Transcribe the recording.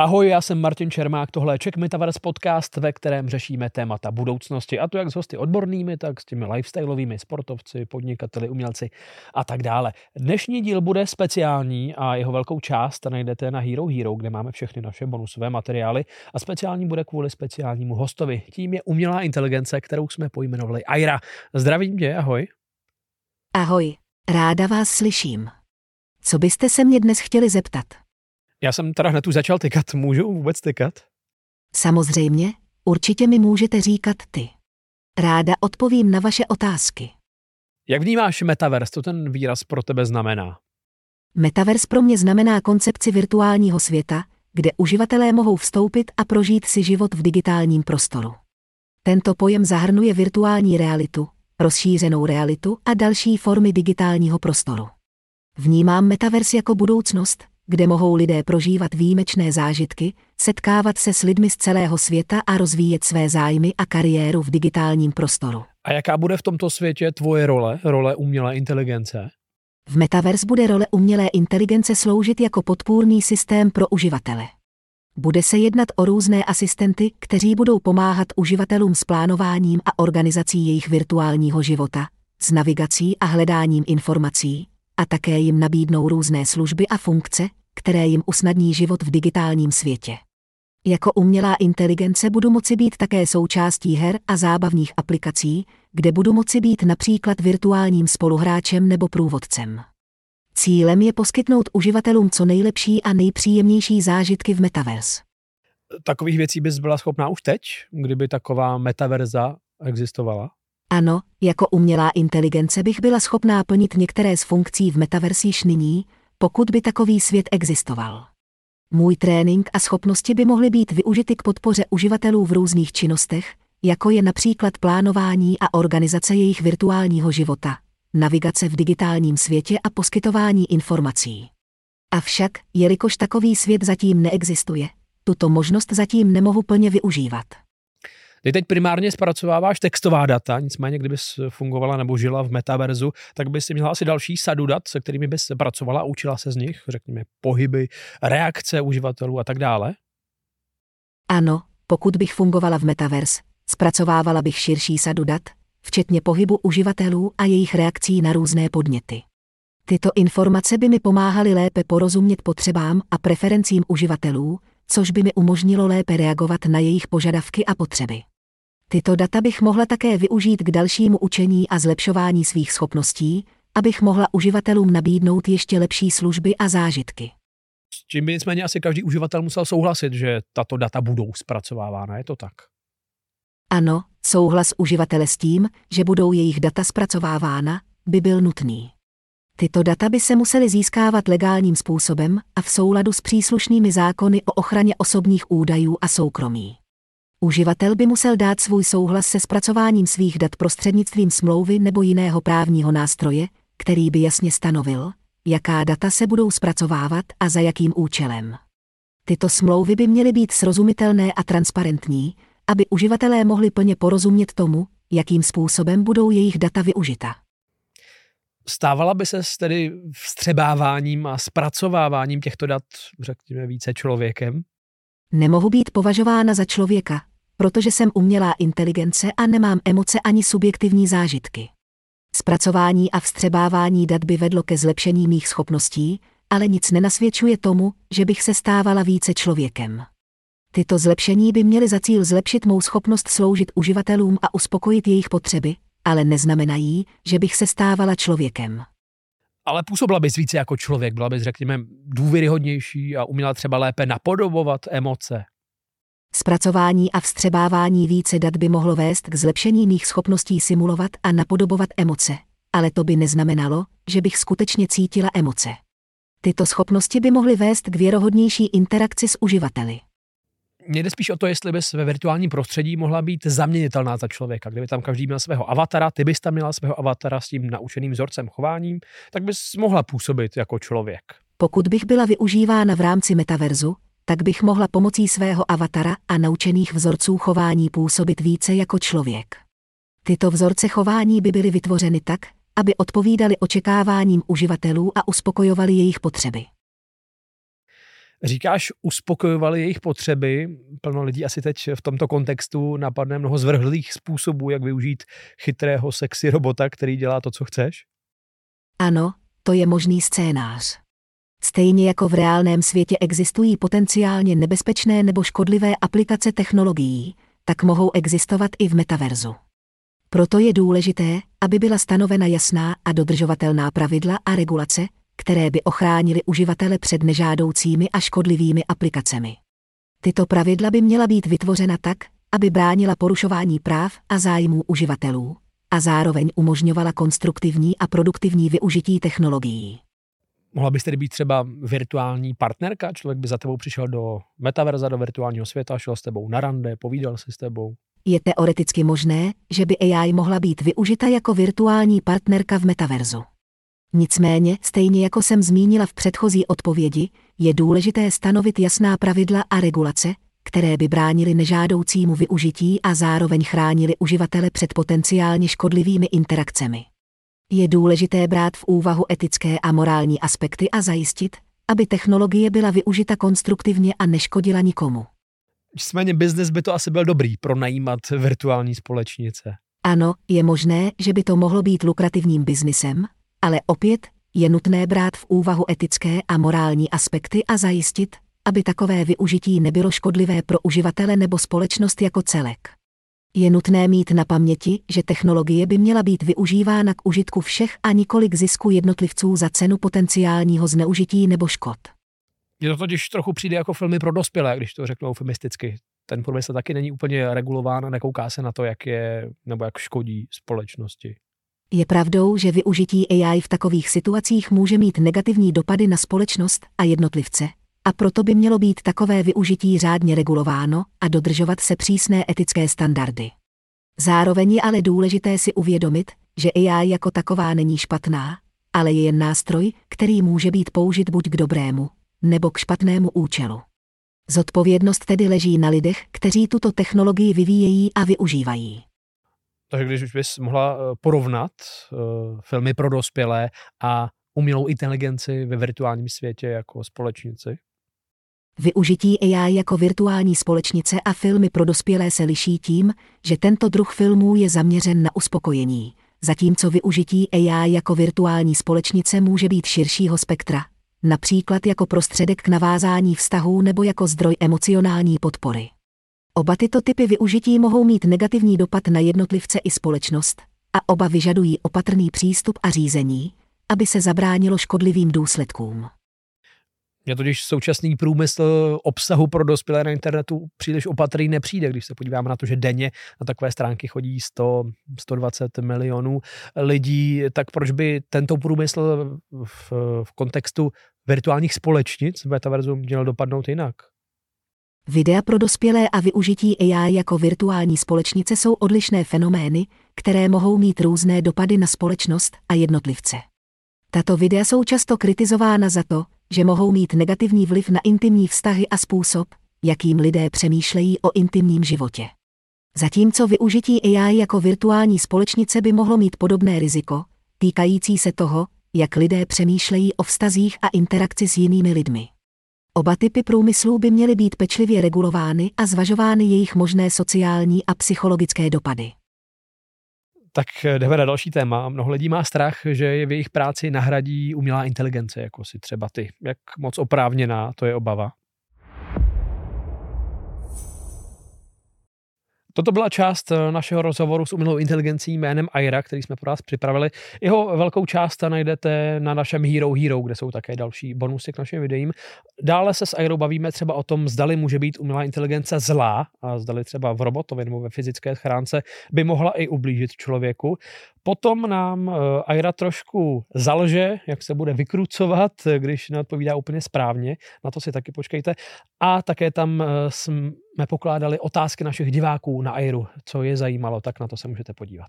Ahoj, já jsem Martin Čermák, tohle je Czech Metaverse podcast, ve kterém řešíme témata budoucnosti, a to jak s hosty odbornými, tak s těmi lifestyleovými sportovci, podnikateli, umělci a tak dále. Dnešní díl bude speciální a jeho velkou část najdete na Hero Hero, kde máme všechny naše bonusové materiály a speciální bude kvůli speciálnímu hostovi. Tím je umělá inteligence, kterou jsme pojmenovali Aira. Zdravím tě, ahoj. Ahoj, ráda vás slyším. Co byste se mě dnes chtěli zeptat? Já jsem teda hned už začal tykat. Můžu vůbec tykat? Samozřejmě, určitě mi můžete říkat ty. Ráda odpovím na vaše otázky. Jak vnímáš metaverse? Co ten výraz pro tebe znamená? Metaverse pro mě znamená koncepci virtuálního světa, kde uživatelé mohou vstoupit a prožít si život v digitálním prostoru. Tento pojem zahrnuje virtuální realitu, rozšířenou realitu a další formy digitálního prostoru. Vnímám metaverse jako budoucnost, kde mohou lidé prožívat výjimečné zážitky, setkávat se s lidmi z celého světa a rozvíjet své zájmy a kariéru v digitálním prostoru. A jaká bude v tomto světě tvoje role, role umělé inteligence? V Metaverse bude role umělé inteligence sloužit jako podpůrný systém pro uživatele. Bude se jednat o různé asistenty, kteří budou pomáhat uživatelům s plánováním a organizací jejich virtuálního života, s navigací a hledáním informací, a také jim nabídnou různé služby a funkce, které jim usnadní život v digitálním světě. Jako umělá inteligence budu moci být také součástí her a zábavních aplikací, kde budu moci být například virtuálním spoluhráčem nebo průvodcem. Cílem je poskytnout uživatelům co nejlepší a nejpříjemnější zážitky v metaverse. Takových věcí bys byla schopná už teď, kdyby taková metaverza existovala? Ano, jako umělá inteligence bych byla schopná plnit některé z funkcí v metaverse již nyní, pokud by takový svět existoval. Můj trénink a schopnosti by mohly být využity k podpoře uživatelů v různých činnostech, jako je například plánování a organizace jejich virtuálního života, navigace v digitálním světě a poskytování informací. Avšak, jelikož takový svět zatím neexistuje, tuto možnost zatím nemohu plně využívat. Ty teď primárně zpracováváš textová data, nicméně kdybys fungovala nebo žila v metaverzu, tak bys si měla asi další sadu dat, se kterými bys pracovala a učila se z nich, řekněme pohyby, reakce uživatelů a tak dále? Ano, pokud bych fungovala v metaverse, zpracovávala bych širší sadu dat, včetně pohybu uživatelů a jejich reakcí na různé podněty. Tyto informace by mi pomáhaly lépe porozumět potřebám a preferencím uživatelů, což by mi umožnilo lépe reagovat na jejich požadavky a potřeby. Tyto data bych mohla také využít k dalšímu učení a zlepšování svých schopností, abych mohla uživatelům nabídnout ještě lepší služby a zážitky. S čím by nicméně asi každý uživatel musel souhlasit, že tato data budou zpracovávána, je to tak? Ano, souhlas uživatele s tím, že budou jejich data zpracovávána, by byl nutný. Tyto data by se musely získávat legálním způsobem a v souladu s příslušnými zákony o ochraně osobních údajů a soukromí. Uživatel by musel dát svůj souhlas se zpracováním svých dat prostřednictvím smlouvy nebo jiného právního nástroje, který by jasně stanovil, jaká data se budou zpracovávat a za jakým účelem. Tyto smlouvy by měly být srozumitelné a transparentní, aby uživatelé mohli plně porozumět tomu, jakým způsobem budou jejich data využita. Stávala by se tedy vstřebáváním a zpracováváním těchto dat, řekněme, více člověkem? Nemohu být považována za člověka, protože jsem umělá inteligence a nemám emoce ani subjektivní zážitky. Zpracování a vstřebávání dat by vedlo ke zlepšení mých schopností, ale nic nenasvědčuje tomu, že bych se stávala více člověkem. Tyto zlepšení by měly za cíl zlepšit mou schopnost sloužit uživatelům a uspokojit jejich potřeby, ale neznamenají, že bych se stávala člověkem. Ale působila bys více jako člověk, byla bys, řekněme, důvěryhodnější a uměla třeba lépe napodobovat emoce. Zpracování a vstřebávání více dat by mohlo vést k zlepšení mých schopností simulovat a napodobovat emoce, ale to by neznamenalo, že bych skutečně cítila emoce. Tyto schopnosti by mohly vést k věrohodnější interakci s uživateli. Mně jde spíš o to, jestli bys ve virtuálním prostředí mohla být zaměnitelná za člověka. Kdyby tam každý měl svého avatara, ty bys tam měla svého avatara s tím naučeným vzorcem chováním, tak bys mohla působit jako člověk. Pokud bych byla využívána v rámci metaverzu, tak bych mohla pomocí svého avatara a naučených vzorců chování působit více jako člověk. Tyto vzorce chování by byly vytvořeny tak, aby odpovídaly očekáváním uživatelů a uspokojovaly jejich potřeby. Říkáš, uspokojovali jejich potřeby. Plno lidí asi teď v tomto kontextu napadne mnoho zvrhlých způsobů, jak využít chytrého sexy robota, který dělá to, co chceš? Ano, to je možný scénář. Stejně jako v reálném světě existují potenciálně nebezpečné nebo škodlivé aplikace technologií, tak mohou existovat i v metaverzu. Proto je důležité, aby byla stanovena jasná a dodržovatelná pravidla a regulace, které by ochránily uživatele před nežádoucími a škodlivými aplikacemi. Tyto pravidla by měla být vytvořena tak, aby bránila porušování práv a zájmů uživatelů a zároveň umožňovala konstruktivní a produktivní využití technologií. Mohla bys tedy být třeba virtuální partnerka? Člověk by za tebou přišel do metaverza, do virtuálního světa, šel s tebou na rande, povídal si s tebou. Je teoreticky možné, že by AI mohla být využita jako virtuální partnerka v metaverzu. Nicméně, stejně jako jsem zmínila v předchozí odpovědi, je důležité stanovit jasná pravidla a regulace, které by bránily nežádoucímu využití a zároveň chránili uživatele před potenciálně škodlivými interakcemi. Je důležité brát v úvahu etické a morální aspekty a zajistit, aby technologie byla využita konstruktivně a neškodila nikomu. Nicméně biznes by to asi byl dobrý pro najímat virtuální společnice. Ano, je možné, že by to mohlo být lukrativním biznisem, ale opět je nutné brát v úvahu etické a morální aspekty a zajistit, aby takové využití nebylo škodlivé pro uživatele nebo společnost jako celek. Je nutné mít na paměti, že technologie by měla být využívána k užitku všech a nikoli k zisku jednotlivců za cenu potenciálního zneužití nebo škod. Mně to totiž trochu přijde jako filmy pro dospělé, když to řeknu eufemisticky. Ten průmysl taky není úplně regulován a nekouká se na to, jak je nebo jak škodí společnosti. Je pravdou, že využití AI v takových situacích může mít negativní dopady na společnost a jednotlivce, a proto by mělo být takové využití řádně regulováno a dodržovat se přísné etické standardy. Zároveň je ale důležité si uvědomit, že AI jako taková není špatná, ale je jen nástroj, který může být použit buď k dobrému, nebo k špatnému účelu. Zodpovědnost tedy leží na lidech, kteří tuto technologii vyvíjejí a využívají. Takže když už bys mohla eh, porovnat uh, filmy pro dospělé a umělou inteligenci ve virtuálním světě jako společnici? Využití AI jako virtuální společnice a filmy pro dospělé se liší tím, že tento druh filmů je zaměřen na uspokojení, zatímco využití AI jako virtuální společnice může být širšího spektra, například jako prostředek k navázání vztahů nebo jako zdroj emocionální podpory. Oba tyto typy využití mohou mít negativní dopad na jednotlivce i společnost, a oba vyžadují opatrný přístup a řízení, aby se zabránilo škodlivým důsledkům. Mně totiž současný průmysl obsahu pro dospělé na internetu příliš opatrný nepřijde, když se podíváme na to, že denně na takové stránky chodí 100, 120 milionů lidí, tak proč by tento průmysl v, v kontextu virtuálních společnic metaverzu měl dopadnout jinak? Videa pro dospělé a využití AI jako virtuální společnice jsou odlišné fenomény, které mohou mít různé dopady na společnost a jednotlivce. Tato videa jsou často kritizována za to, že mohou mít negativní vliv na intimní vztahy a způsob, jakým lidé přemýšlejí o intimním životě. Zatímco využití AI jako virtuální společnice by mohlo mít podobné riziko, týkající se toho, jak lidé přemýšlejí o vztazích a interakci s jinými lidmi. Oba typy průmyslů by měly být pečlivě regulovány a zvažovány jejich možné sociální a psychologické dopady. Tak jdeme na další téma. Mnoho lidí má strach, že je v jejich práci nahradí umělá inteligence, jako si třeba ty. Jak moc oprávněná to je obava? Toto byla část eh, našeho rozhovoru s umělou inteligencí jménem Aira, který jsme pro vás připravili. Jeho velkou část najdete na našem Hero Hero, kde jsou také další bonusy k našim videím. Dále se s Airou bavíme třeba o tom, zdali může být umělá inteligence zlá a zdali třeba v robotově nebo ve fyzické schránce by mohla i ublížit člověku. Potom nám eh, Aira trošku zalže, jak se bude vykrucovat, když neodpovídá úplně správně. Na to si taky počkejte. A také tam eh, jsme pokládali otázky našich diváků na Airu. Co je zajímalo, tak na to se můžete podívat.